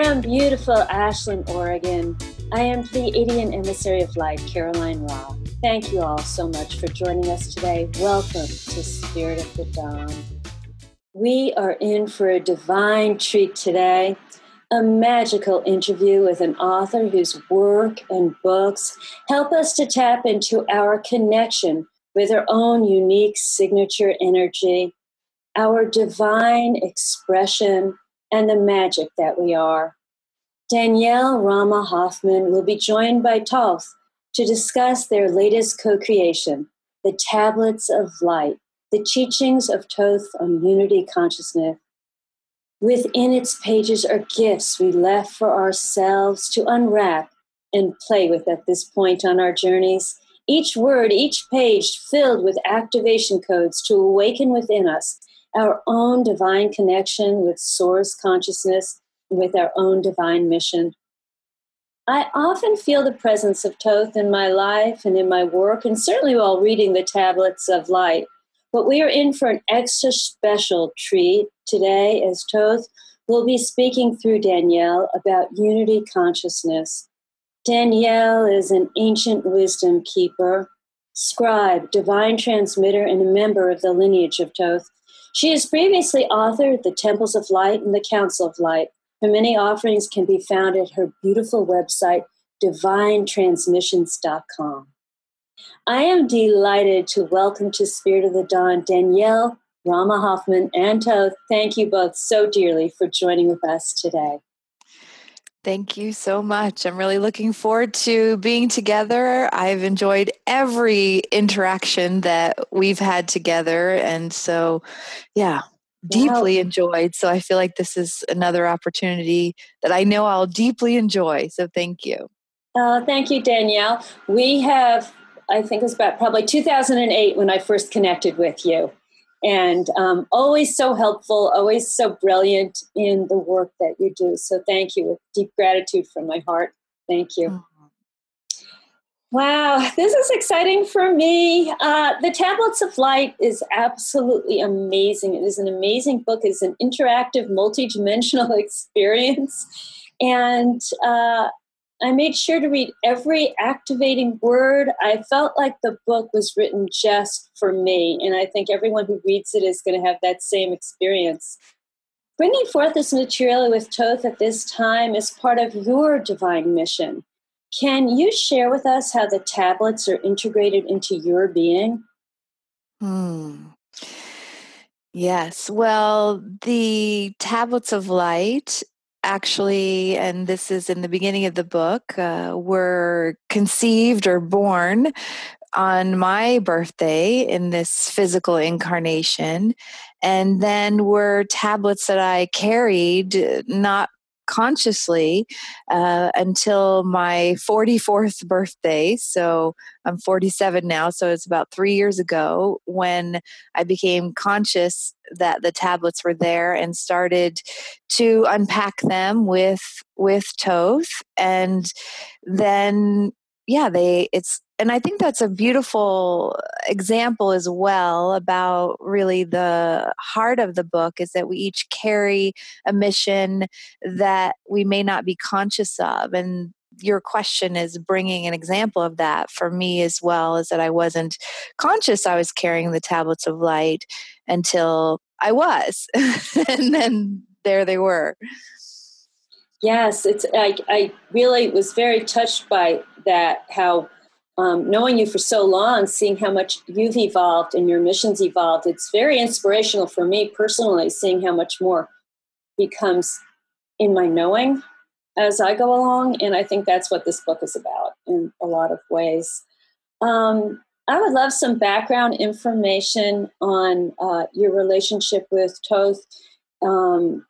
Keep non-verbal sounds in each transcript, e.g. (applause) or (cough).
From beautiful Ashland, Oregon, I am Pleiadian Emissary of Light, Caroline Ra. Thank you all so much for joining us today. Welcome to Spirit of the Dawn. We are in for a divine treat today a magical interview with an author whose work and books help us to tap into our connection with our own unique signature energy, our divine expression, and the magic that we are. Danielle Rama Hoffman will be joined by Thoth to discuss their latest co creation, The Tablets of Light, the teachings of Toth on unity consciousness. Within its pages are gifts we left for ourselves to unwrap and play with at this point on our journeys. Each word, each page filled with activation codes to awaken within us our own divine connection with source consciousness with our own divine mission. I often feel the presence of Toth in my life and in my work, and certainly while reading the tablets of light. But we are in for an extra special treat today as Toth will be speaking through Danielle about unity consciousness. Danielle is an ancient wisdom keeper, scribe, divine transmitter, and a member of the lineage of Thoth. She has previously authored The Temples of Light and The Council of Light. Her many offerings can be found at her beautiful website, divinetransmissions.com. I am delighted to welcome to Spirit of the Dawn Danielle, Rama Hoffman, and Thoth. Thank you both so dearly for joining with us today. Thank you so much. I'm really looking forward to being together. I've enjoyed every interaction that we've had together. And so, yeah, deeply wow. enjoyed. So I feel like this is another opportunity that I know I'll deeply enjoy. So thank you. Uh, thank you, Danielle. We have, I think it was about probably 2008 when I first connected with you and um, always so helpful, always so brilliant in the work that you do. So thank you with deep gratitude from my heart. Thank you. Mm-hmm. Wow, this is exciting for me. Uh, the Tablets of Light is absolutely amazing. It is an amazing book. It's an interactive, multi-dimensional (laughs) experience, and uh, I made sure to read every activating word. I felt like the book was written just for me, and I think everyone who reads it is going to have that same experience. Bringing forth this material with Toth at this time is part of your divine mission. Can you share with us how the tablets are integrated into your being? Hmm. Yes. Well, the tablets of light actually, and this is in the beginning of the book, uh, were conceived or born on my birthday in this physical incarnation. And then were tablets that I carried, not consciously uh, until my 44th birthday. So I'm 47 now. So it's about three years ago when I became conscious that the tablets were there and started to unpack them with with Thoth and then yeah they it's and I think that's a beautiful example as well about really the heart of the book is that we each carry a mission that we may not be conscious of. And your question is bringing an example of that for me as well is that I wasn't conscious I was carrying the tablets of light until I was. (laughs) and then there they were. Yes, it's I, I really was very touched by that how um, knowing you for so long, seeing how much you've evolved and your missions evolved, it's very inspirational for me personally, seeing how much more becomes in my knowing as I go along. And I think that's what this book is about in a lot of ways. Um, I would love some background information on uh, your relationship with Toth um,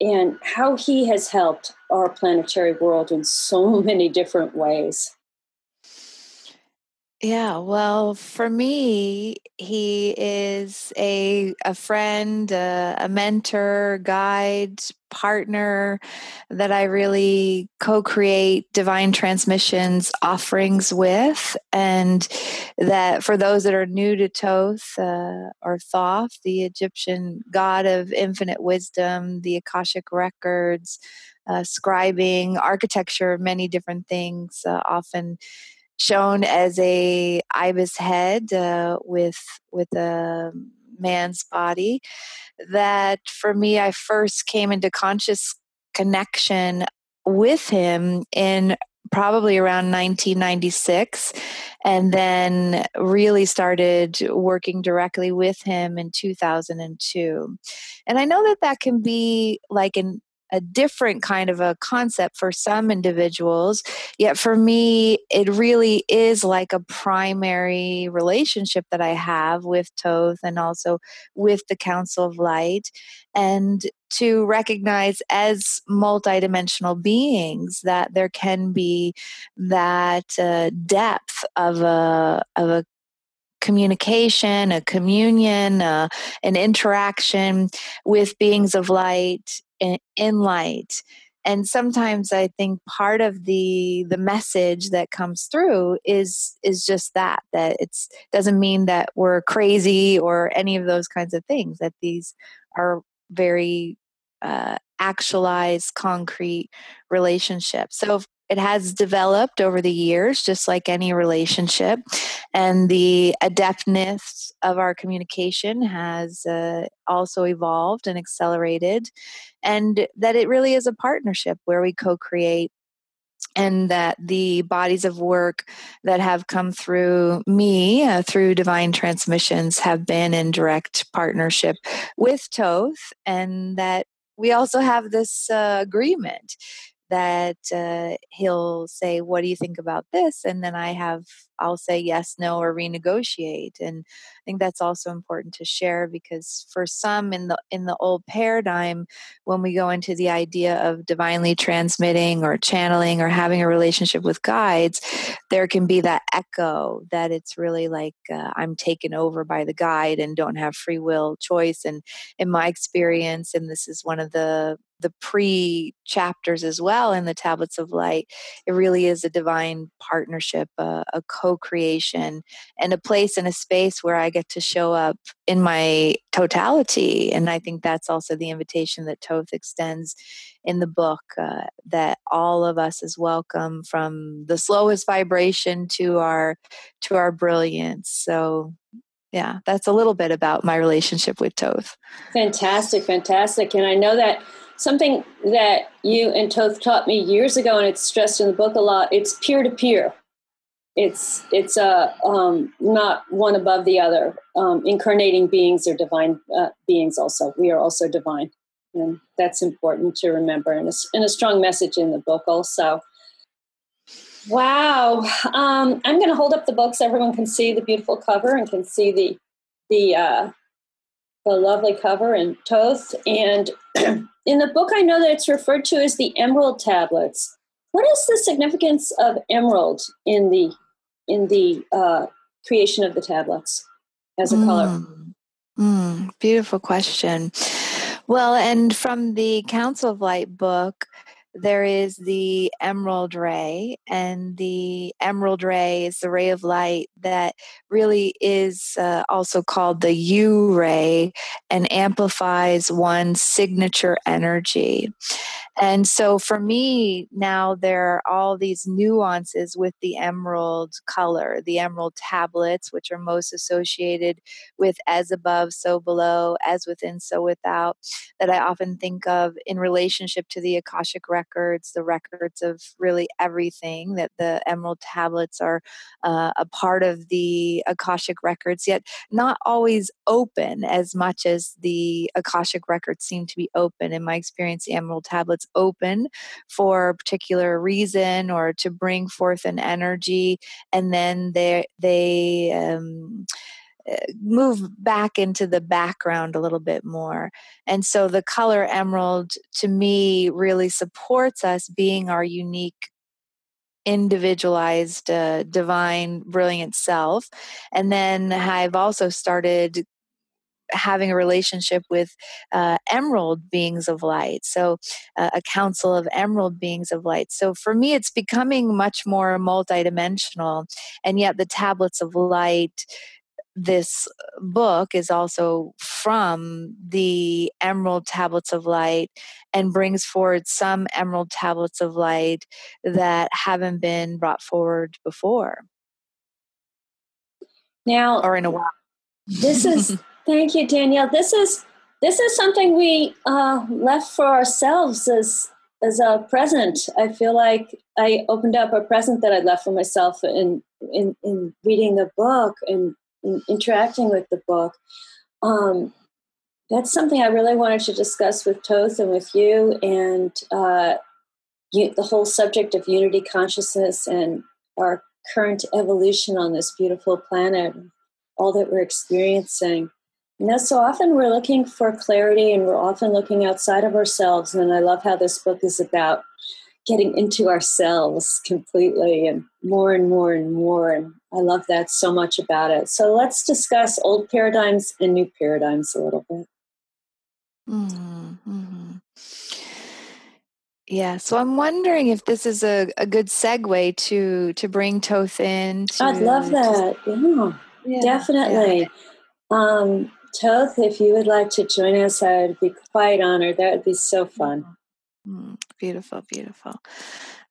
and how he has helped our planetary world in so (laughs) many different ways. Yeah, well, for me, he is a a friend, a, a mentor, guide, partner that I really co-create divine transmissions offerings with, and that for those that are new to Toth uh, or Thoth, the Egyptian god of infinite wisdom, the Akashic records, uh, scribing, architecture, many different things, uh, often shown as a ibis head uh, with with a man's body that for me i first came into conscious connection with him in probably around 1996 and then really started working directly with him in 2002 and i know that that can be like an a different kind of a concept for some individuals. Yet for me, it really is like a primary relationship that I have with Toth and also with the Council of Light. And to recognize as multidimensional beings that there can be that uh, depth of a, of a communication, a communion, uh, an interaction with beings of light in, light. And sometimes i think part of the the message that comes through is is just that that it's doesn't mean that we're crazy or any of those kinds of things that these are very uh, actualized concrete relationships. So it has developed over the years, just like any relationship. And the adeptness of our communication has uh, also evolved and accelerated. And that it really is a partnership where we co create and that the bodies of work that have come through me uh, through divine transmissions have been in direct partnership with toth and that we also have this uh, agreement that uh, he'll say, "What do you think about this?" And then I have, I'll say yes, no, or renegotiate. And I think that's also important to share because for some in the in the old paradigm, when we go into the idea of divinely transmitting or channeling or having a relationship with guides, there can be that echo that it's really like uh, I'm taken over by the guide and don't have free will choice. And in my experience, and this is one of the the pre chapters as well in the tablets of light it really is a divine partnership a, a co-creation and a place and a space where i get to show up in my totality and i think that's also the invitation that Toth extends in the book uh, that all of us is welcome from the slowest vibration to our to our brilliance so yeah that's a little bit about my relationship with Toth. fantastic fantastic and i know that something that you and Toth taught me years ago, and it's stressed in the book a lot. It's peer to peer. It's it's uh, um, not one above the other. Um, incarnating beings are divine uh, beings. Also, we are also divine, and that's important to remember. And a, and a strong message in the book also. Wow, um, I'm going to hold up the book so everyone can see the beautiful cover and can see the the uh, the lovely cover and Toth. And (clears throat) in the book, I know that it's referred to as the emerald tablets. What is the significance of emerald in the in the uh, creation of the tablets as a mm. color? Mm, beautiful question. Well, and from the Council of Light book, there is the emerald ray, and the emerald ray is the ray of light that really is uh, also called the U ray and amplifies one's signature energy. And so for me, now there are all these nuances with the emerald color, the emerald tablets, which are most associated with as above, so below, as within, so without, that I often think of in relationship to the Akashic records, the records of really everything, that the emerald tablets are uh, a part of the Akashic records, yet not always open as much as the Akashic records seem to be open. In my experience, the emerald tablets open for a particular reason or to bring forth an energy, and then they they um, move back into the background a little bit more. And so the color emerald to me really supports us being our unique individualized uh, divine brilliant self. And then i've also started having a relationship with uh, emerald beings of light. So uh, a council of emerald beings of light. So for me it's becoming much more multidimensional and yet the tablets of light this book is also from the Emerald Tablets of Light and brings forward some Emerald Tablets of Light that haven't been brought forward before. Now, or in a while. this is, (laughs) thank you, Danielle. This is, this is something we uh, left for ourselves as as a present. I feel like I opened up a present that I left for myself in in, in reading the book and in interacting with the book. Um, that's something I really wanted to discuss with Toth and with you, and uh, you, the whole subject of unity consciousness and our current evolution on this beautiful planet, all that we're experiencing. You know, so often we're looking for clarity and we're often looking outside of ourselves. And I love how this book is about getting into ourselves completely and more and more and more. And I love that so much about it. So let's discuss old paradigms and new paradigms a little bit. Mm-hmm. Yeah, so I'm wondering if this is a, a good segue to to bring Toth in. To, I'd love that. Yeah, yeah definitely. Yeah. Um, Toth, if you would like to join us, I'd be quite honored. That would be so fun. Mm, beautiful, beautiful.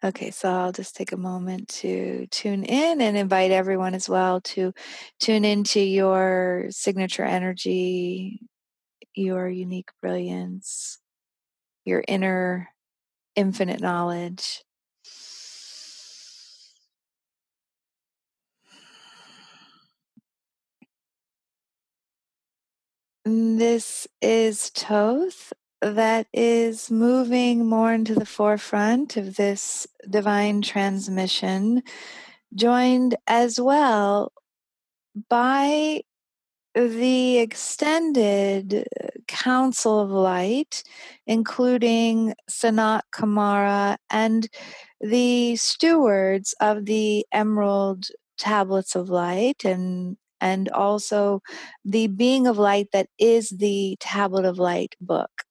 Okay, so I'll just take a moment to tune in and invite everyone as well to tune into your signature energy, your unique brilliance, your inner infinite knowledge. This is Toth that is moving more into the forefront of this divine transmission, joined as well by the extended uh, Council of Light, including Sanat Kumara and the stewards of the Emerald Tablets of Light and and also the being of light that is the Tablet of Light book.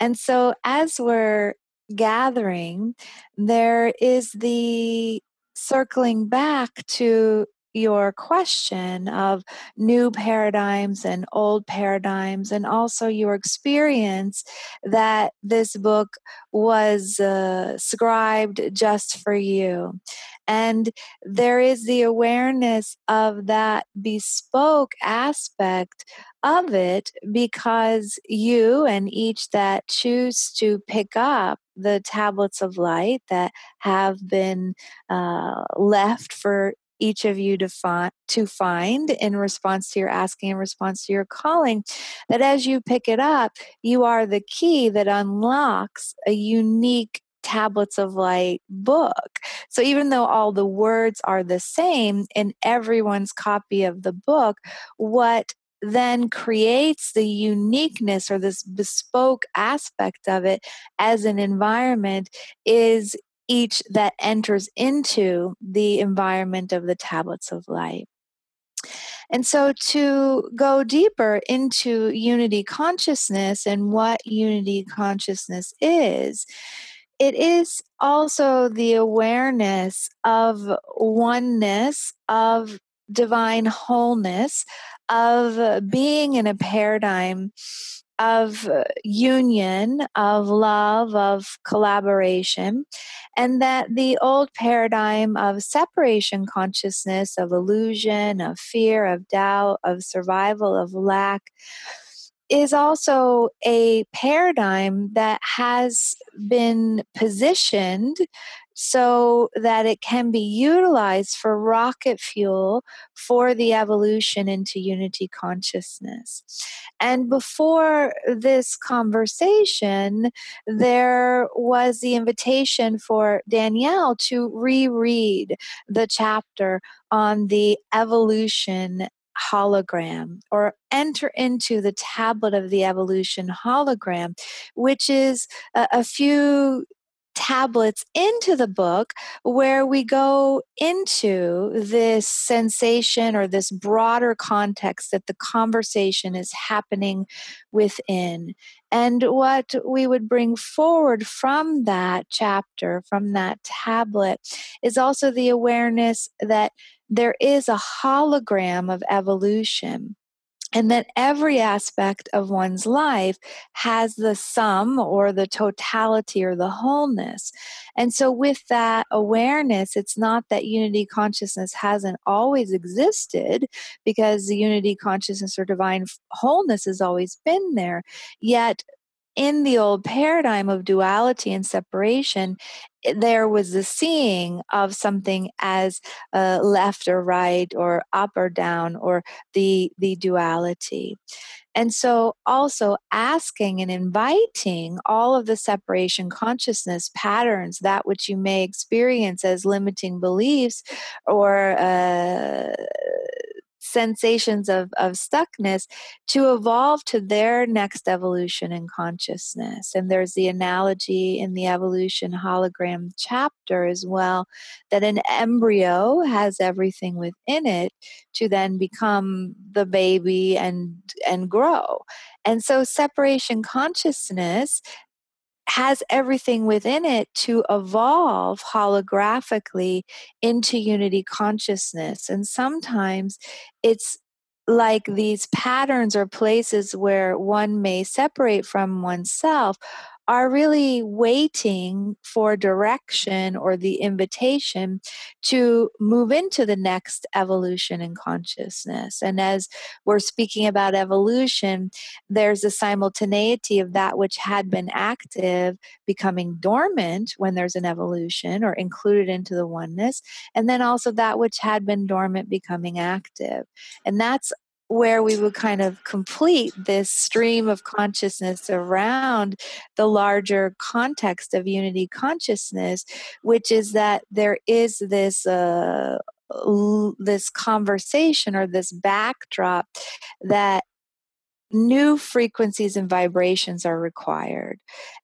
And so, as we're gathering, there is the circling back to your question of new paradigms and old paradigms, and also your experience that this book was uh, scribed just for you. And there is the awareness of that bespoke aspect of it because you and each that choose to pick up the tablets of light that have been uh, left for each of you to find to find in response to your asking in response to your calling that as you pick it up you are the key that unlocks a unique tablets of light book. So even though all the words are the same in everyone's copy of the book, what then creates the uniqueness or this bespoke aspect of it as an environment is each that enters into the environment of the tablets of light. And so, to go deeper into unity consciousness and what unity consciousness is, it is also the awareness of oneness, of divine wholeness, of being in a paradigm of union, of love, of collaboration, and that the old paradigm of separation consciousness, of illusion, of fear, of doubt, of survival, of lack is also a paradigm that has been positioned so that it can be utilized for rocket fuel for the evolution into unity consciousness. And before this conversation, there was the invitation for Danielle to reread the chapter on the evolution hologram or enter into the tablet of the evolution hologram, which is a, a few tablets into the book where we go into this sensation or this broader context that the conversation is happening within. And what we would bring forward from that chapter, from that tablet, is also the awareness that there is a hologram of evolution and that every aspect of one's life has the sum or the totality or the wholeness. And so, with that awareness, it's not that unity consciousness hasn't always existed because the unity consciousness or divine wholeness has always been there. Yet, in the old paradigm of duality and separation, eh, there was the seeing of something as uh, left or right or up or down or the the duality. And so also asking and inviting all of the separation consciousness patterns that which you may experience as limiting beliefs or uh, sensations of, of stuckness to evolve to their next evolution in consciousness. And there's the analogy in the evolution hologram chapter as well that an embryo has everything within it to then become the baby and and grow. And so separation consciousness has everything within it to evolve holographically into unity consciousness. And sometimes it's like these patterns or places where one may separate from oneself are really waiting for direction or the invitation to move into the next evolution in consciousness. And as we're speaking about evolution, there's a simultaneity of that which had been active becoming dormant when there's an evolution or included into the oneness, and then also that which had been dormant becoming active. And that's where we would kind of complete this stream of consciousness around the larger context of unity consciousness, which is that there is this uh, this conversation or this backdrop that new frequencies and vibrations are required.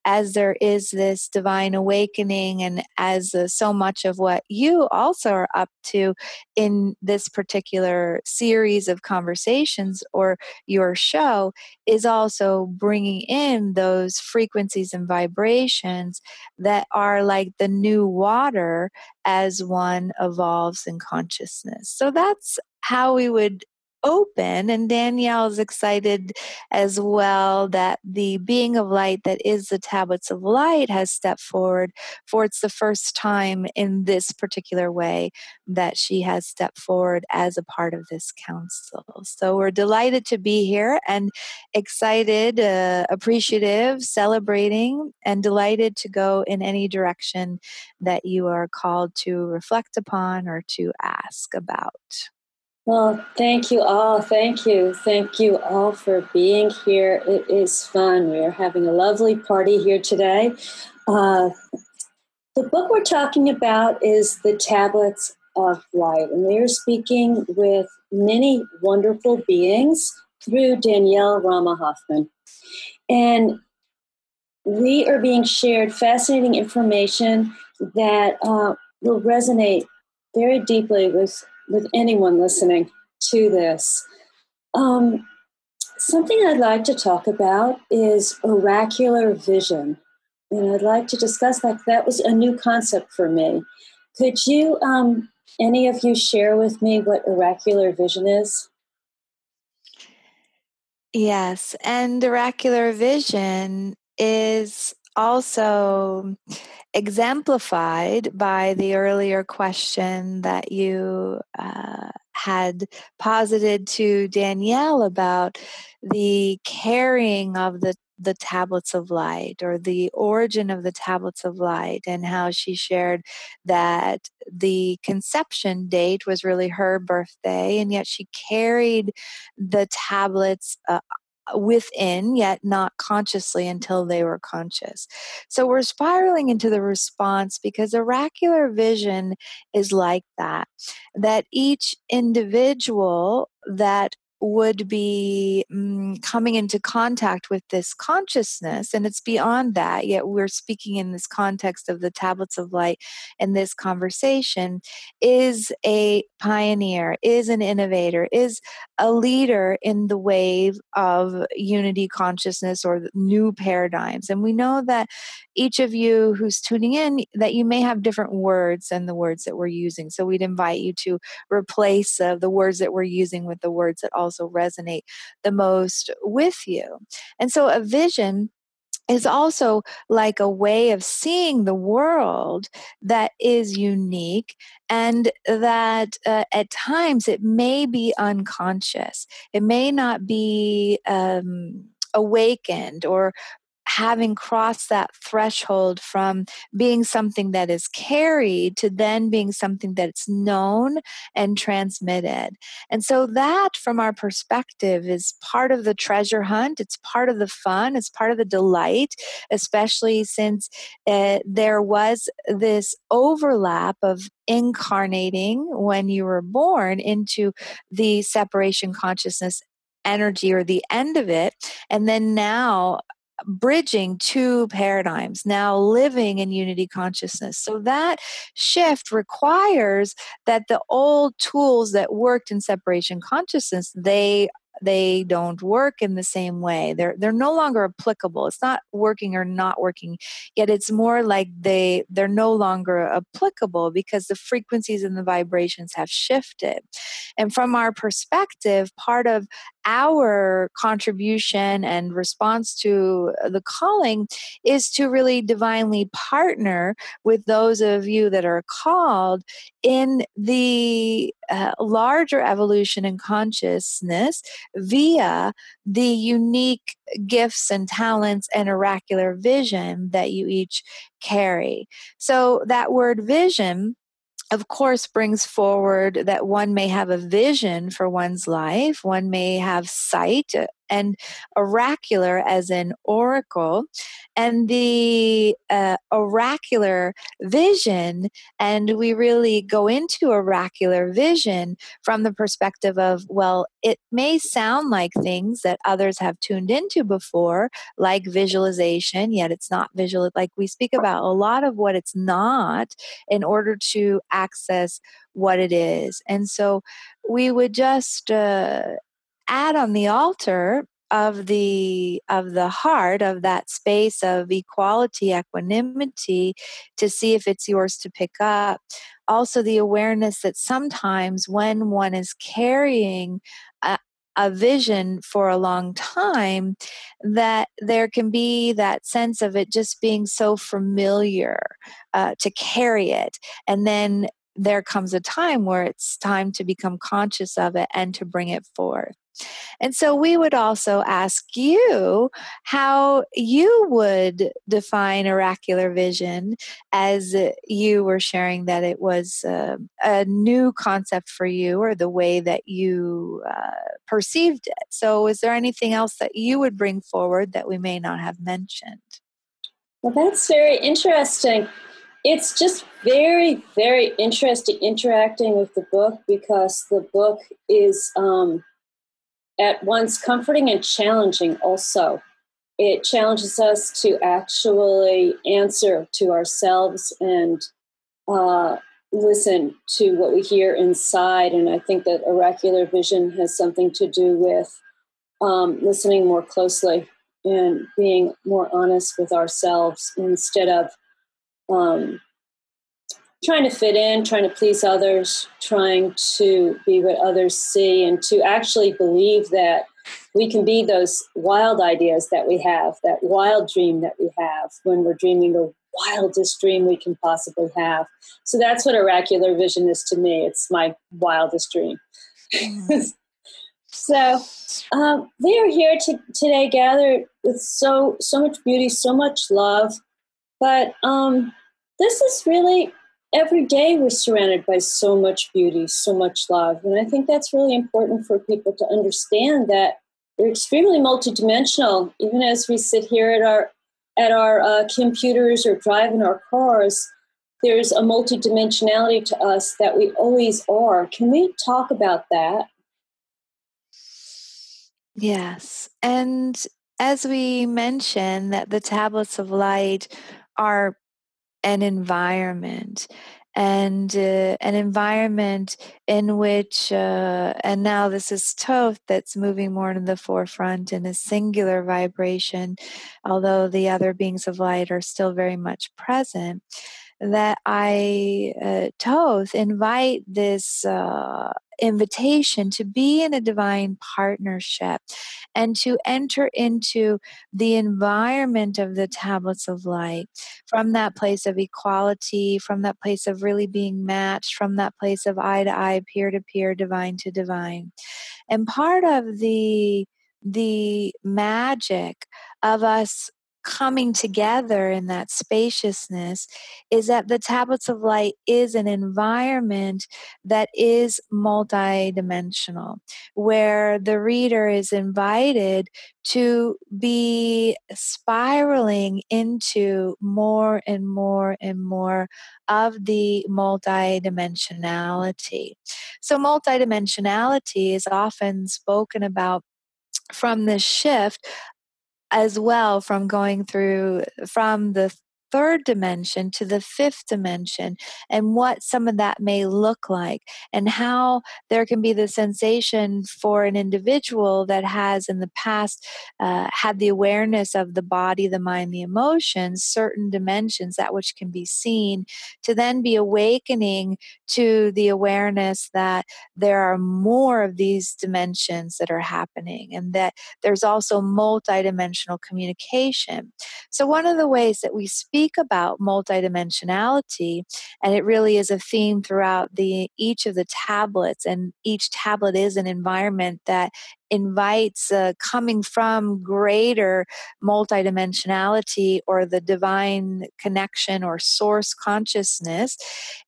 As there is this divine awakening and as uh, so much of what you also are up to in this particular series of conversations or your show is also bringing in those frequencies and vibrations that are like the new water as one evolves in consciousness. So that's how we would open. And Danielle is excited as well that the being of light that is the tablets of light has stepped forward for it's the first time in this particular way that she has stepped forward as a part of this council. So we're delighted to be here and excited, uh, appreciative, celebrating, and delighted to go in any direction that you are called to reflect upon or to ask about. Well, thank you all. Thank you. Thank you all for being here. It is fun. We are having a lovely party here today. Uh, the book we're talking about is The Tablets of Light, and we are speaking with many wonderful beings through Danielle Rama Hoffman. And we are being shared fascinating information that uh, will resonate very deeply with with anyone listening to this. Um, something I'd like to talk about is oracular vision. And I'd like to discuss that. That was a new concept for me. Could you, um, any of you, share with me what oracular vision is? Yes, and oracular vision is also exemplified by the earlier question that you uh, had posited to Danielle about the carrying of the the tablets of light or the origin of the tablets of light and how she shared that the conception date was really her birthday and yet she carried the tablets uh, within, yet not consciously until they were conscious. So we're spiraling into the response because oracular vision is like that, that each individual that would be mm, coming into contact with this consciousness, and it's beyond that, yet we're speaking in this context of the tablets of light and this conversation, is a pioneer, is an innovator, is a leader in the wave of unity consciousness or new paradigms. And we know that each of you who's tuning in, that you may have different words than the words that we're using. So we'd invite you to replace uh, the words that we're using with the words that also resonate the most with you. And so a vision is also like a way of seeing the world that is unique and that uh, at times it may be unconscious. It may not be um, awakened or having crossed that threshold from being something that is carried to then being something that's known and transmitted. And so, that from our perspective is part of the treasure hunt, it's part of the fun, it's part of the delight, especially since uh, there was this overlap of incarnating when you were born into the separation consciousness energy or the end of it. And then now bridging two paradigms, now living in unity consciousness. So that shift requires that the old tools that worked in separation consciousness, they they don't work in the same way. They're they're no longer applicable. It's not working or not working yet it's more like they they're no longer applicable because the frequencies and the vibrations have shifted. And from our perspective part of our contribution and response to the calling is to really divinely partner with those of you that are called in the uh, larger evolution in consciousness via the unique gifts and talents and oracular vision that you each carry. So, that word vision of course, brings forward that one may have a vision for one's life, one may have sight, uh, and oracular as an oracle and the uh, oracular vision and we really go into oracular vision from the perspective of well it may sound like things that others have tuned into before like visualization yet it's not visual like we speak about a lot of what it's not in order to access what it is and so we would just uh, add on the altar of the of the heart of that space of equality equanimity to see if it's yours to pick up. Also the awareness that sometimes when one is carrying a, a vision for a long time that there can be that sense of it just being so familiar uh, to carry it. And then there comes a time where it's time to become conscious of it and to bring it forth and so we would also ask you how you would define oracular vision as you were sharing that it was uh, a new concept for you or the way that you uh, perceived it. So, is there anything else that you would bring forward that we may not have mentioned? Well, that's very interesting. It's just very, very interesting interacting with the book because the book is um, at once comforting and challenging also. It challenges us to actually answer to ourselves and uh, listen to what we hear inside. And I think that oracular vision has something to do with um, listening more closely and being more honest with ourselves instead of um, trying to fit in, trying to please others, trying to be what others see, and to actually believe that we can be those wild ideas that we have, that wild dream that we have when we're dreaming the wildest dream we can possibly have. So that's what oracular vision is to me. It's my wildest dream. Mm-hmm. (laughs) so um, we are here to, today gathered with so so much beauty, so much love, but um, this is really every day we're surrounded by so much beauty, so much love. And I think that's really important for people to understand that we're extremely multidimensional. Even as we sit here at our at our uh, computers or drive in our cars, there's a multidimensionality to us that we always are. Can we talk about that? Yes. And as we mentioned, that the tablets of light are an environment and uh, an environment in which, uh, and now this is toth that's moving more into the forefront in a singular vibration, although the other beings of light are still very much present. That I, uh, Thoth, invite this uh, invitation to be in a divine partnership and to enter into the environment of the tablets of light from that place of equality, from that place of really being matched, from that place of eye to eye, peer to peer, divine to divine. And part of the the magic of us coming together in that spaciousness is that the tablets of light is an environment that is multidimensional where the reader is invited to be spiraling into more and more and more of the multidimensionality. So multidimensionality is often spoken about from this shift as well from going through from the third dimension to the fifth dimension and what some of that may look like and how there can be the sensation for an individual that has in the past uh, had the awareness of the body the mind the emotions certain dimensions that which can be seen to then be awakening to the awareness that there are more of these dimensions that are happening and that there's also multidimensional communication. So one of the ways that we speak speak about multidimensionality, and it really is a theme throughout the each of the tablets, and each tablet is an environment that invites uh, coming from greater multidimensionality or the divine connection or source consciousness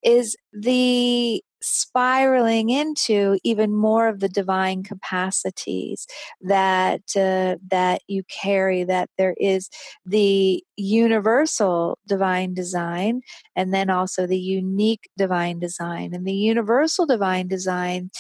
is the spiraling into even more of the divine capacities that uh, that you carry that there is the universal divine design and then also the unique divine design. And the universal divine design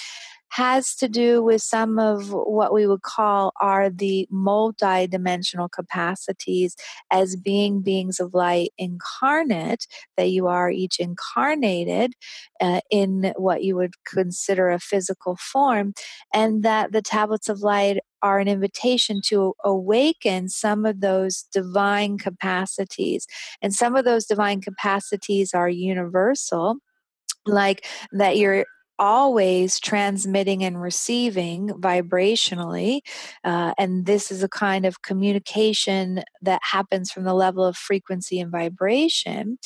has to do with some of what we would call are the multi-dimensional capacities as being beings of light incarnate that you are each incarnated uh, in what you would consider a physical form and that the tablets of light are an invitation to awaken some of those divine capacities. And some of those divine capacities are universal like that you're always transmitting and receiving vibrationally. Uh, and this is a kind of communication that happens from the level of frequency and vibration.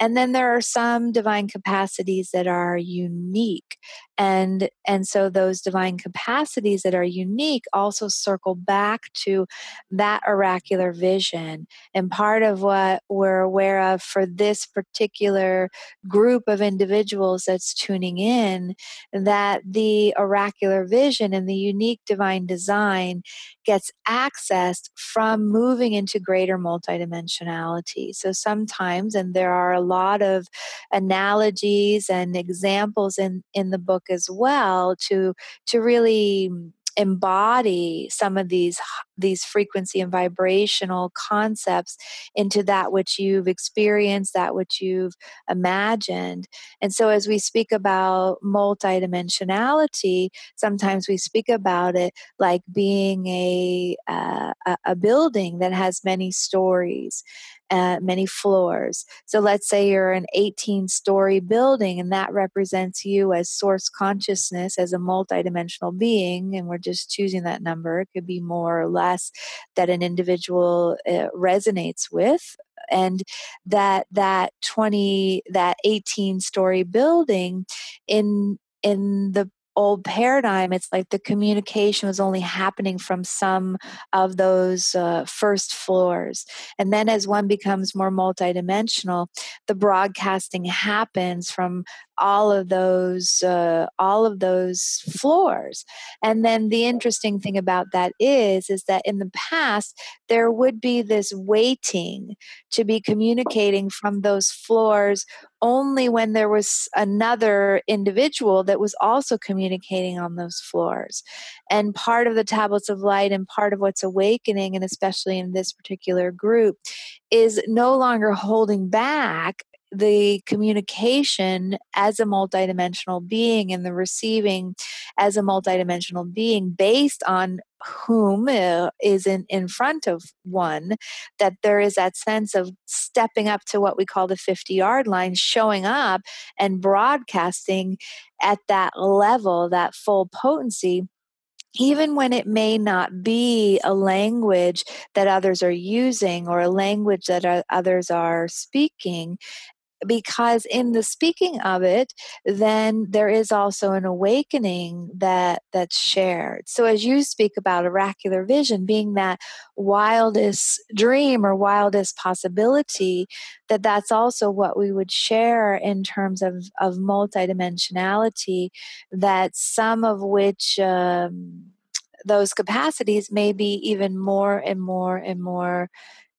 And then there are some divine capacities that are unique. And, and so those divine capacities that are unique also circle back to that oracular vision. And part of what we're aware of for this particular group of individuals that's tuning in, that the oracular vision and the unique divine design gets accessed from moving into greater multidimensionality. So sometimes, and there are a lot of analogies and examples in, in the book as well to, to really embody some of these these frequency and vibrational concepts into that which you've experienced that which you've imagined. And so as we speak about multidimensionality sometimes we speak about it like being a uh, a building that has many stories uh, many floors. So let's say you're an 18 story building and that represents you as source consciousness as a multidimensional being, and we're just choosing that number. It could be more or less that an individual uh, resonates with and that that 20 that 18 story building in in the old paradigm, it's like the communication was only happening from some of those uh, first floors. And then as one becomes more multidimensional, the broadcasting happens from all of those uh, all of those floors and then the interesting thing about that is is that in the past there would be this waiting to be communicating from those floors only when there was another individual that was also communicating on those floors. And part of the tablets of light and part of what's awakening, and especially in this particular group, is no longer holding back the communication as a multidimensional being and the receiving as a multidimensional being based on whom uh, is in, in front of one, that there is that sense of stepping up to what we call the 50 yard line, showing up and broadcasting at that level, that full potency even when it may not be a language that others are using or a language that others are speaking, because in the speaking of it then there is also an awakening that that's shared. So as you speak about oracular vision being that wildest dream or wildest possibility that that's also what we would share in terms of of multidimensionality that some of which um, those capacities may be even more and more and more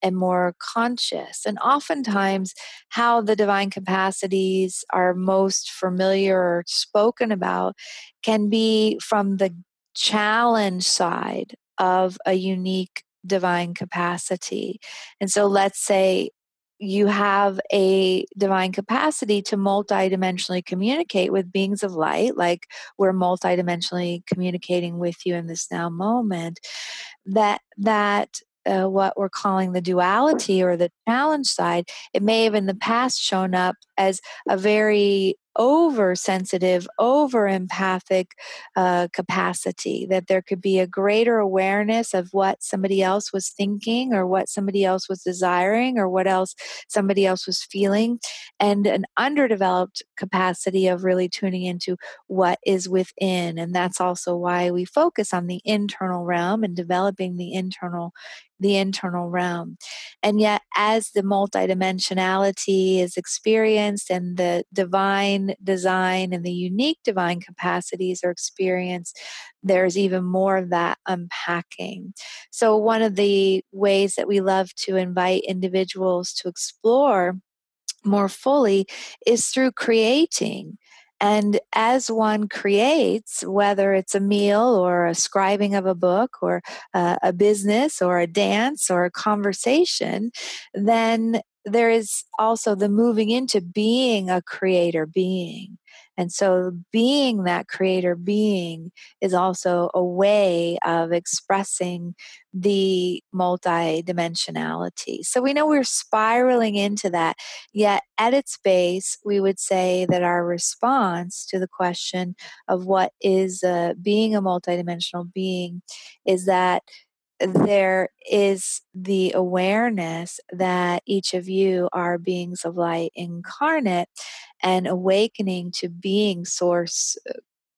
and more conscious. And oftentimes, how the divine capacities are most familiar or spoken about can be from the challenge side of a unique divine capacity. And so, let's say you have a divine capacity to multidimensionally communicate with beings of light, like we're multidimensionally communicating with you in this now moment. That that uh, what we're calling the duality or the challenge side, it may have in the past shown up as a very oversensitive, over empathic uh, capacity, that there could be a greater awareness of what somebody else was thinking or what somebody else was desiring or what else somebody else was feeling, and an underdeveloped capacity of really tuning into what is within. And that's also why we focus on the internal realm and developing the internal the internal realm. And yet, as the multidimensionality is experienced and the divine design and the unique divine capacities are experienced, there's even more of that unpacking. So, one of the ways that we love to invite individuals to explore more fully is through creating and as one creates, whether it's a meal or a scribing of a book or uh, a business or a dance or a conversation, then there is also the moving into being a creator being. And so, being that creator being is also a way of expressing the multidimensionality. So, we know we're spiraling into that, yet at its base, we would say that our response to the question of what is uh, being a multidimensional being is that there is the awareness that each of you are beings of light incarnate and awakening to being source uh,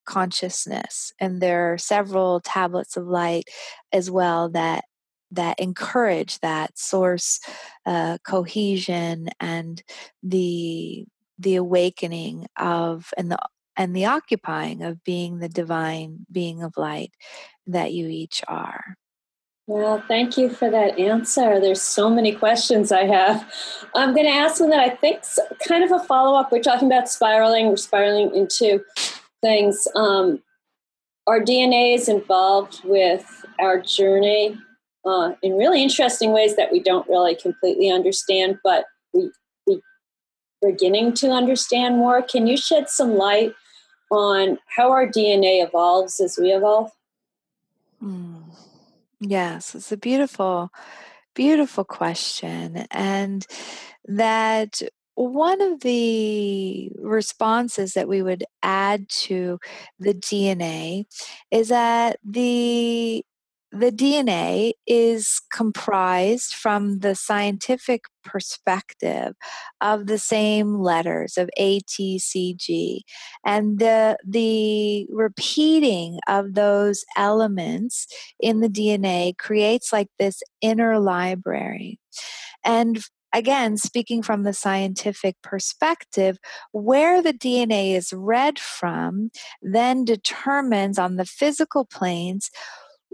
consciousness. And there are several tablets of light as well that that encourage that source uh, cohesion and the the awakening of and the and the occupying of being the divine being of light that you each are well, thank you for that answer. There's so many questions I have. I'm going to ask one that I think's kind of a follow up. We're talking about spiraling. We're spiraling into things. Um, our DNA is involved with our journey uh, in really interesting ways that we don't really completely understand, but we, we beginning to understand more. Can you shed some light on how our DNA evolves as we evolve? Mm. Yes, it's a beautiful, beautiful question. And that one of the responses that we would add to the DNA is that the the DNA is comprised from the scientific perspective of the same letters of A, T, C, G. And the, the repeating of those elements in the DNA creates like this inner library. And again, speaking from the scientific perspective, where the DNA is read from then determines on the physical planes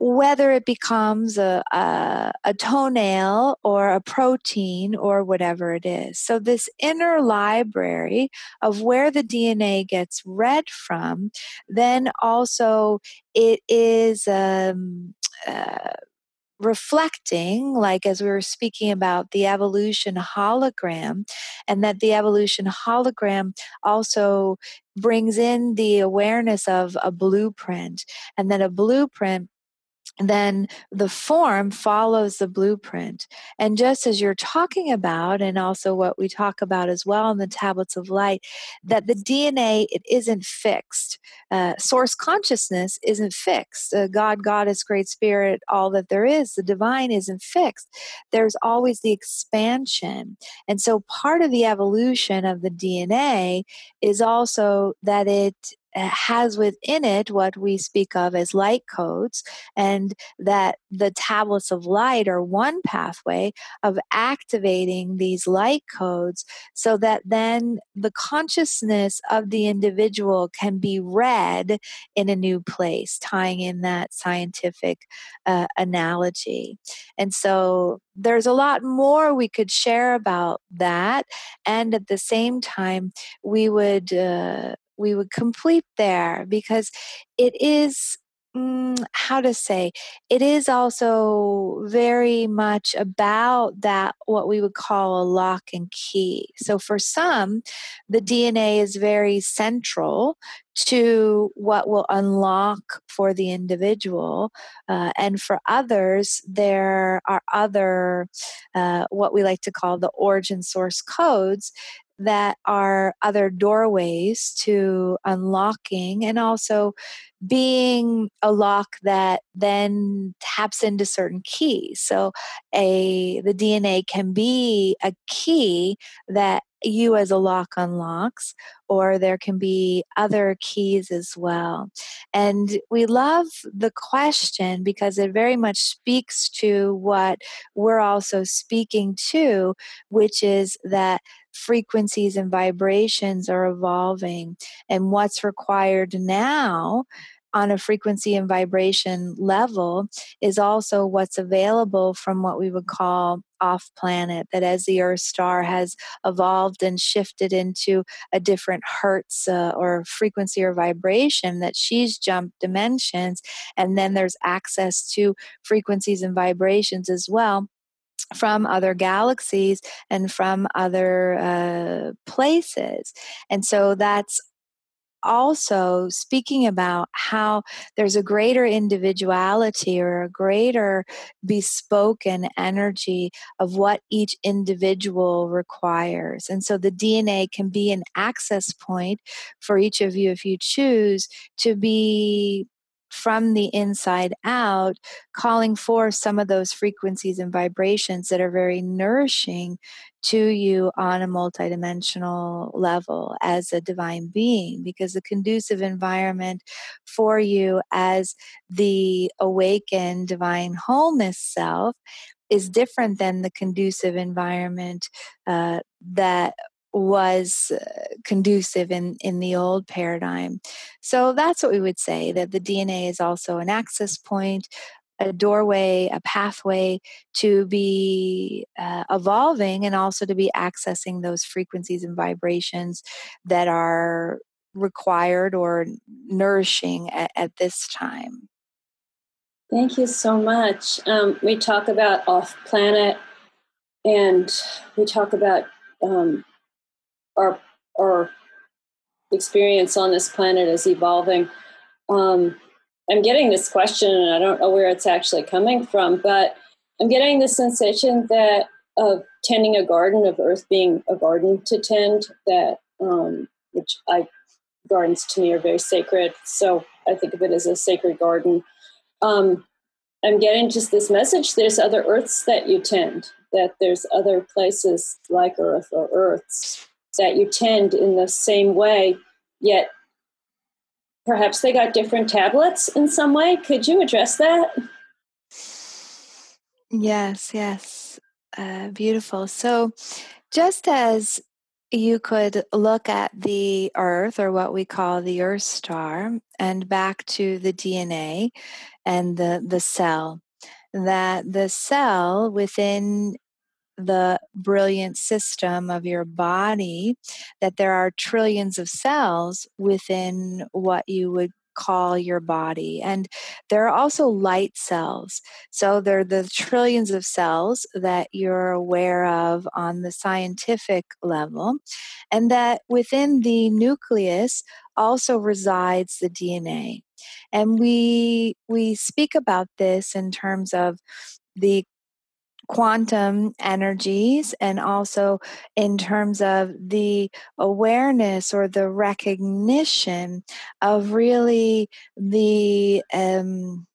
whether it becomes a, a, a, toenail or a protein or whatever it is. So, this inner library of where the DNA gets read from, then also it is. Um, uh, reflecting, like as we were speaking about the evolution hologram, and that the evolution hologram also brings in the awareness of a blueprint, and then a blueprint then the form follows the blueprint. And just as you're talking about, and also what we talk about as well in the tablets of light, that the DNA it isn't fixed. Uh, source consciousness isn't fixed. Uh, God, Goddess, Great Spirit, all that there is, the divine isn't fixed. There's always the expansion. And so part of the evolution of the DNA is also that it has within it what we speak of as light codes, and that the tablets of light are one pathway of activating these light codes so that then the consciousness of the individual can be read in a new place, tying in that scientific uh, analogy. And so there's a lot more we could share about that. And at the same time, we would. Uh, we would complete there because it is mm, how to say it is also very much about that what we would call a lock and key. So for some the dna is very central to what will unlock for the individual uh, and for others there are other uh, what we like to call the origin source codes that are other doorways to unlocking and also being a lock that then taps into certain keys so a the dna can be a key that you as a lock unlocks, or there can be other keys as well. And we love the question because it very much speaks to what we're also speaking to, which is that frequencies and vibrations are evolving. And what's required now on a frequency and vibration level is also what's available from what we would call off planet. That as the Earth star has evolved and shifted into a different hertz uh, or frequency or vibration, that she's jumped dimensions, and then there's access to frequencies and vibrations as well from other galaxies and from other uh, places. And so that's also speaking about how there's a greater individuality or a greater bespoken energy of what each individual requires. And so the DNA can be an access point for each of you if you choose to be from the inside out, calling for some of those frequencies and vibrations that are very nourishing to you on a multidimensional level as a divine being because the conducive environment for you as the awakened divine wholeness self is different than the conducive environment uh, that was uh, conducive in, in the old paradigm. So that's what we would say that the DNA is also an access point, a doorway, a pathway to be uh, evolving and also to be accessing those frequencies and vibrations that are required or nourishing at, at this time. Thank you so much. Um, we talk about off planet and we talk about um, our our experience on this planet is evolving. Um, I'm getting this question, and I don't know where it's actually coming from, but I'm getting the sensation that of tending a garden, of Earth being a garden to tend, that um, which I gardens to me are very sacred. So I think of it as a sacred garden. Um, I'm getting just this message: there's other Earths that you tend, that there's other places like Earth or Earths that you tend in the same way, yet perhaps they got different tablets in some way. Could you address that? Yes, yes. Uh, beautiful. So, just as you could look at the Earth, or what we call the Earth star, and back to the DNA and the, the cell, that the cell within the brilliant system of your body, that there are trillions of cells within what you would call your body. And there are also light cells. So they're the trillions of cells that you're aware of on the scientific level. And that within the nucleus also resides the DNA. And we we speak about this in terms of the quantum energies and also in terms of the awareness or the recognition of really the um,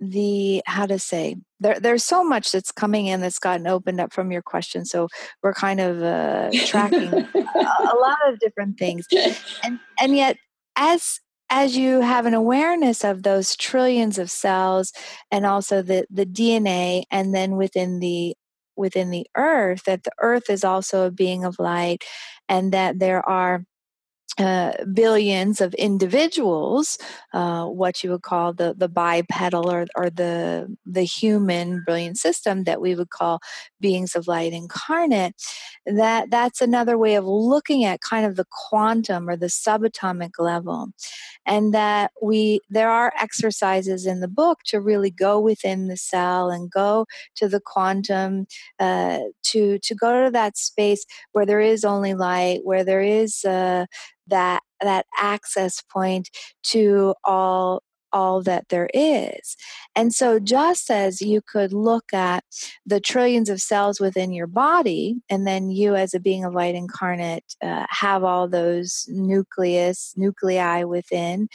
the how to say there, there's so much that's coming in that's gotten opened up from your question so we're kind of uh, tracking a, a lot of different things. (laughs) And and yet as as you have an awareness of those trillions of cells and also the, the DNA, and then within the within the earth, that the earth is also a being of light, and that there are uh, billions of individuals, uh, what you would call the the bipedal or or the the human brilliant system that we would call beings of light incarnate. That that's another way of looking at kind of the quantum or the subatomic level, and that we there are exercises in the book to really go within the cell and go to the quantum uh, to to go to that space where there is only light, where there is uh, that that access point to all all that there is. And so, just as you could look at the trillions of cells within your body, and then you, as a being of light incarnate, uh, have all those nucleus, nuclei within,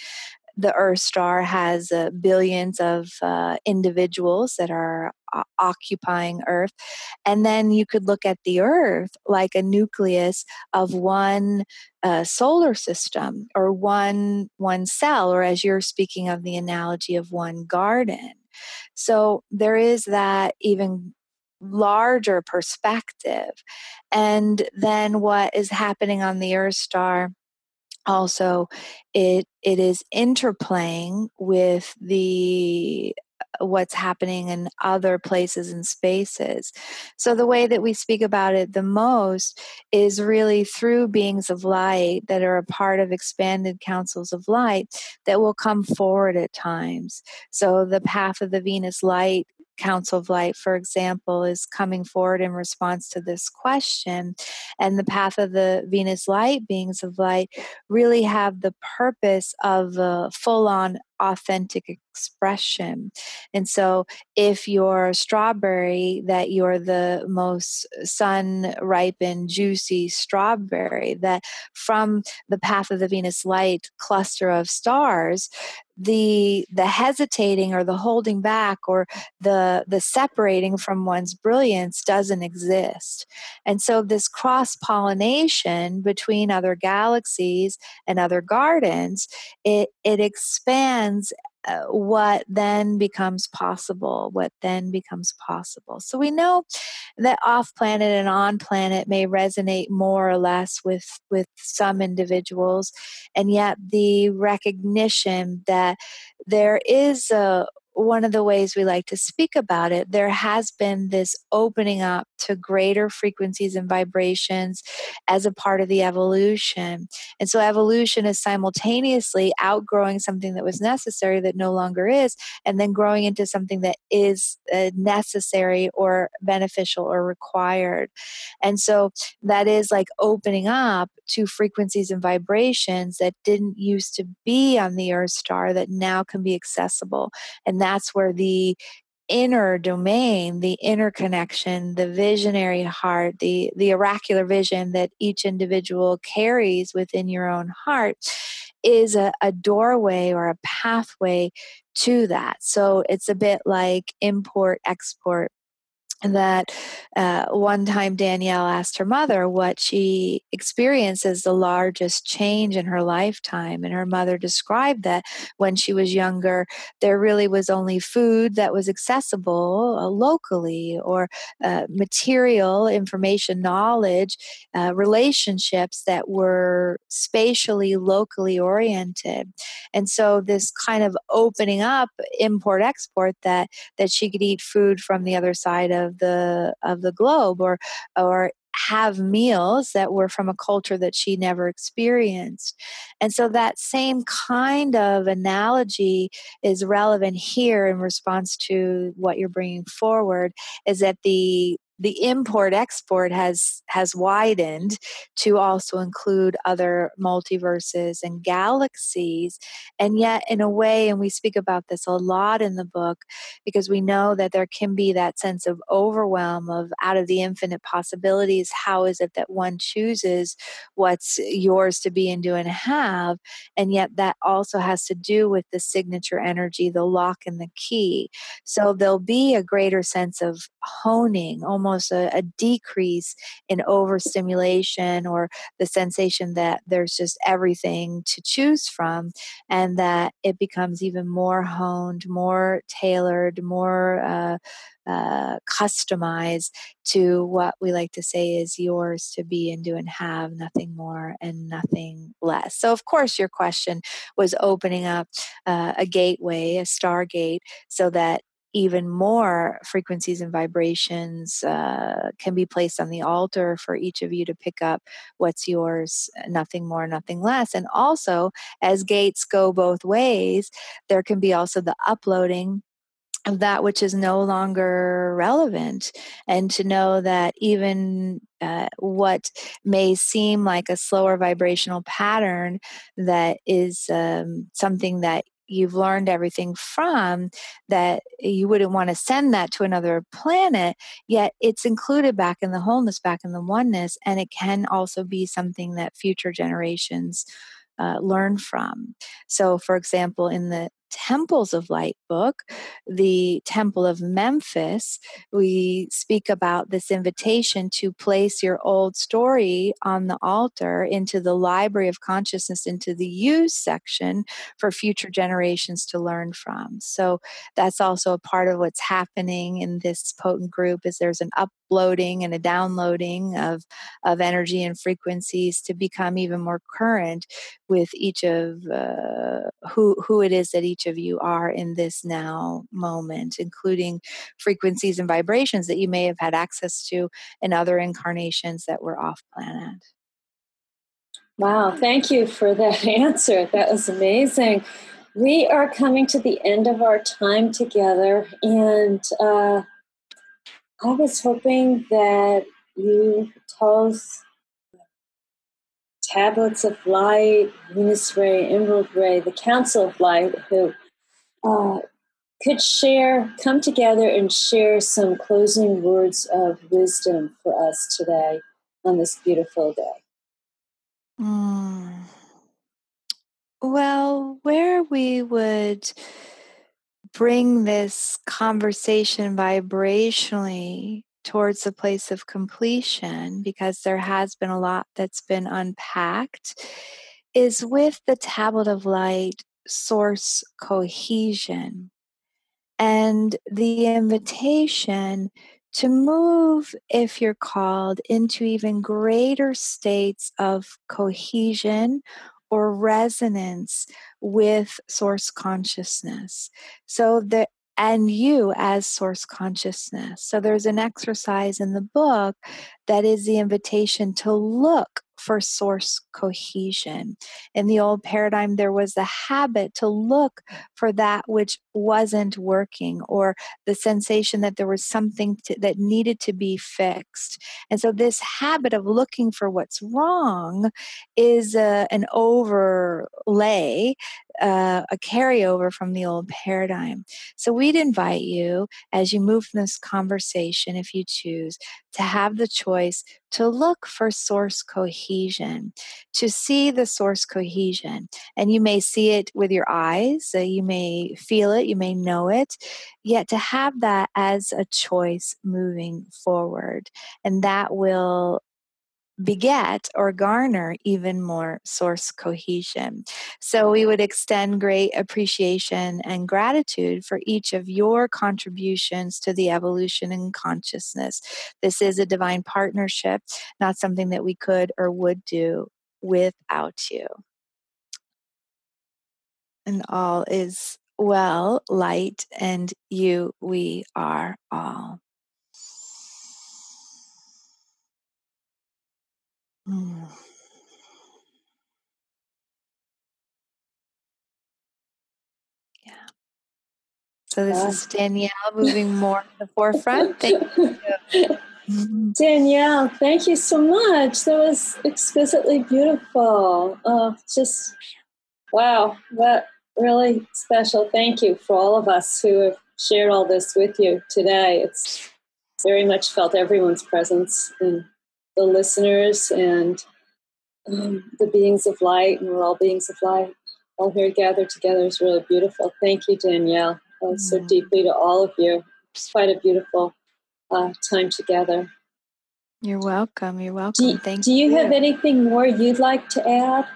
the Earth star has uh, billions of uh, individuals that are occupying Earth. And then you could look at the Earth like a nucleus of one uh, solar system or one, one cell, or as you're speaking of the analogy of one garden. So there is that even larger perspective. And then what is happening on the Earth star also it it is interplaying with the what's happening in other places and spaces. So, the way that we speak about it the most is really through beings of light that are a part of expanded councils of light that will come forward at times. So, the path of the Venus light Council of Light, for example, is coming forward in response to this question. And the path of the Venus light beings of light really have the purpose of a full on authentic expression. And so, if you're strawberry, that you're the most sun ripened, juicy strawberry, that from the path of the Venus light cluster of stars, the the hesitating or the holding back or the the separating from one's brilliance doesn't exist and so this cross pollination between other galaxies and other gardens it it expands uh, what then becomes possible what then becomes possible. So we know that off planet and on planet may resonate more or less with with some individuals and yet the recognition that there is a one of the ways we like to speak about it, there has been this opening up to greater frequencies and vibrations as a part of the evolution. And so evolution is simultaneously outgrowing something that was necessary that no longer is, and then growing into something that is uh, necessary or beneficial or required. And so that is like opening up to frequencies and vibrations that didn't used to be on the Earth star that now can be accessible. And that's where the inner domain, the inner connection, the visionary heart, the, the oracular vision that each individual carries within your own heart is a, a doorway or a pathway to that. So it's a bit like import, export that uh, one time Danielle asked her mother what she experienced as the largest change in her lifetime. And her mother described that when she was younger, there really was only food that was accessible uh, locally, or uh, material, information, knowledge, uh, relationships that were spatially, locally oriented. And so, this kind of opening up import export that, that she could eat food from the other side of of the of the globe or or have meals that were from a culture that she never experienced. And so that same kind of analogy is relevant here in response to what you're bringing forward is that the the import export has has widened to also include other multiverses and galaxies. And yet in a way and we speak about this a lot in the book because we know that there can be that sense of overwhelm of out of the infinite possibilities how is it that one chooses what's yours to be and do and have? And yet that also has to do with the signature energy the lock and the key. So there'll be a greater sense of honing almost almost a, a decrease in overstimulation or the sensation that there's just everything to choose from, and that it becomes even more honed, more tailored, more uh, uh, customized to what we like to say is yours to be and do and have, nothing more and nothing less. So, of course, your question was opening up uh, a gateway, a stargate, so that even more frequencies and vibrations uh, can be placed on the altar for each of you to pick up what's yours, nothing more, nothing less. And also, as gates go both ways, there can be also the uploading of that which is no longer relevant and to know that even uh, what may seem like a slower vibrational pattern that is um, something that you've learned everything from that you wouldn't want to send that to another planet yet it's included back in the wholeness back in the oneness and it can also be something that future generations uh, learn from. So, for example, in the Temples of Light book, the Temple of Memphis, we speak about this invitation to place your old story on the altar into the library of consciousness, into the use section for future generations to learn from. So that's also a part of what's happening in this potent group is there's an uploading and a downloading of, of energy and frequencies to become even more current with each of uh, who, who it is that each each of you are in this now moment, including frequencies and vibrations that you may have had access to in other incarnations that were off planet. Wow, thank you for that (laughs) answer. That was amazing. We are coming to the end of our time together, and uh, I was hoping that you told tablets of light, Venus Ray, Emerald Ray, the Council of Light, who uh, could share, come together and share some closing words of wisdom for us today on this beautiful day. Mm. Well, where we would bring this conversation vibrationally towards a place of completion because there has been a lot that's been unpacked is with the tablet of light source cohesion and the invitation to move, if you're called, into even greater states of cohesion or resonance with source consciousness. So that and you as source consciousness. So there's an exercise in the book that is the invitation to look for source cohesion. In the old paradigm, there was a habit to look for that which wasn't working or the sensation that there was something to, that needed to be fixed. And so, this habit of looking for what's wrong is uh, an overlay uh, a carryover from the old paradigm. So we'd invite you, as you move from this conversation, if you choose, to have the choice to look for source cohesion, to see the source cohesion. And you may see it with your eyes, uh, you may feel it, you may know it, yet to have that as a choice moving forward. And that will beget or garner even more source cohesion. So we would extend great appreciation and gratitude for each of your contributions to the evolution in consciousness. This is a divine partnership, not something that we could or would do without you. And all is well, light, and you, we are all. Mm. Yeah. So this is Danielle (laughs) moving more to the forefront. Thank (laughs) you. Danielle, thank you so much. That was exquisitely beautiful. Uh, just wow, that really special. Thank you for all of us who have shared all this with you today. It's very much felt everyone's presence and the listeners and um, the beings of light, and we're all beings of light, all here gathered together is really beautiful. Thank you, Danielle, uh, so mm-hmm. deeply to all of you. It's quite a beautiful uh, time together. You're welcome. You're welcome. Do, Thank do you, you have anything more you'd like to add?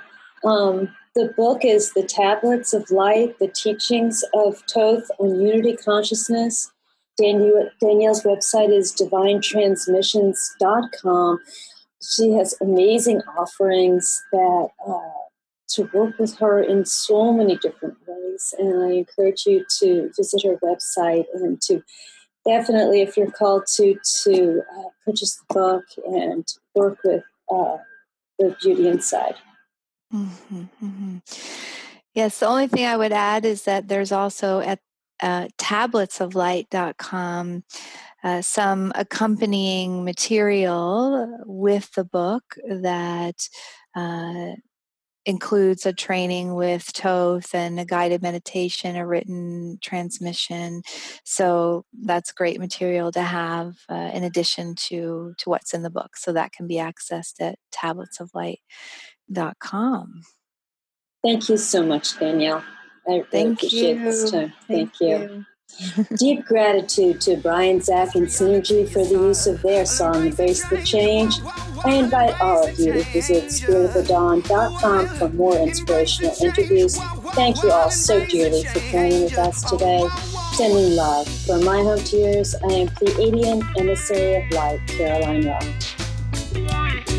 Um, the book is The Tablets of Light, The Teachings of Thoth on Unity Consciousness. Danielle's website is divinetransmissions.com. She has amazing offerings that uh, to work with her in so many different ways. And I encourage you to visit her website and to definitely, if you're called to, to uh, purchase the book and work with uh, the beauty inside. Mm-hmm, mm-hmm. Yes, the only thing I would add is that there's also at uh, tabletsoflight.com uh, some accompanying material with the book that uh, includes a training with Thoth and a guided meditation, a written transmission. So that's great material to have uh, in addition to to what's in the book. So that can be accessed at tabletsoflight.com. Thank you so much, Danielle. I really Thank appreciate you. this time. Thank, Thank you. you. Deep gratitude to Brian, Zach, and Synergy for the use of their song, Embrace the Change. I invite all of you to visit spiritofthedawn.com for more inspirational interviews. Thank you all so dearly for joining with us today. Sending love from my home to yours, I am Pleiadian emissary of light, Caroline Rock.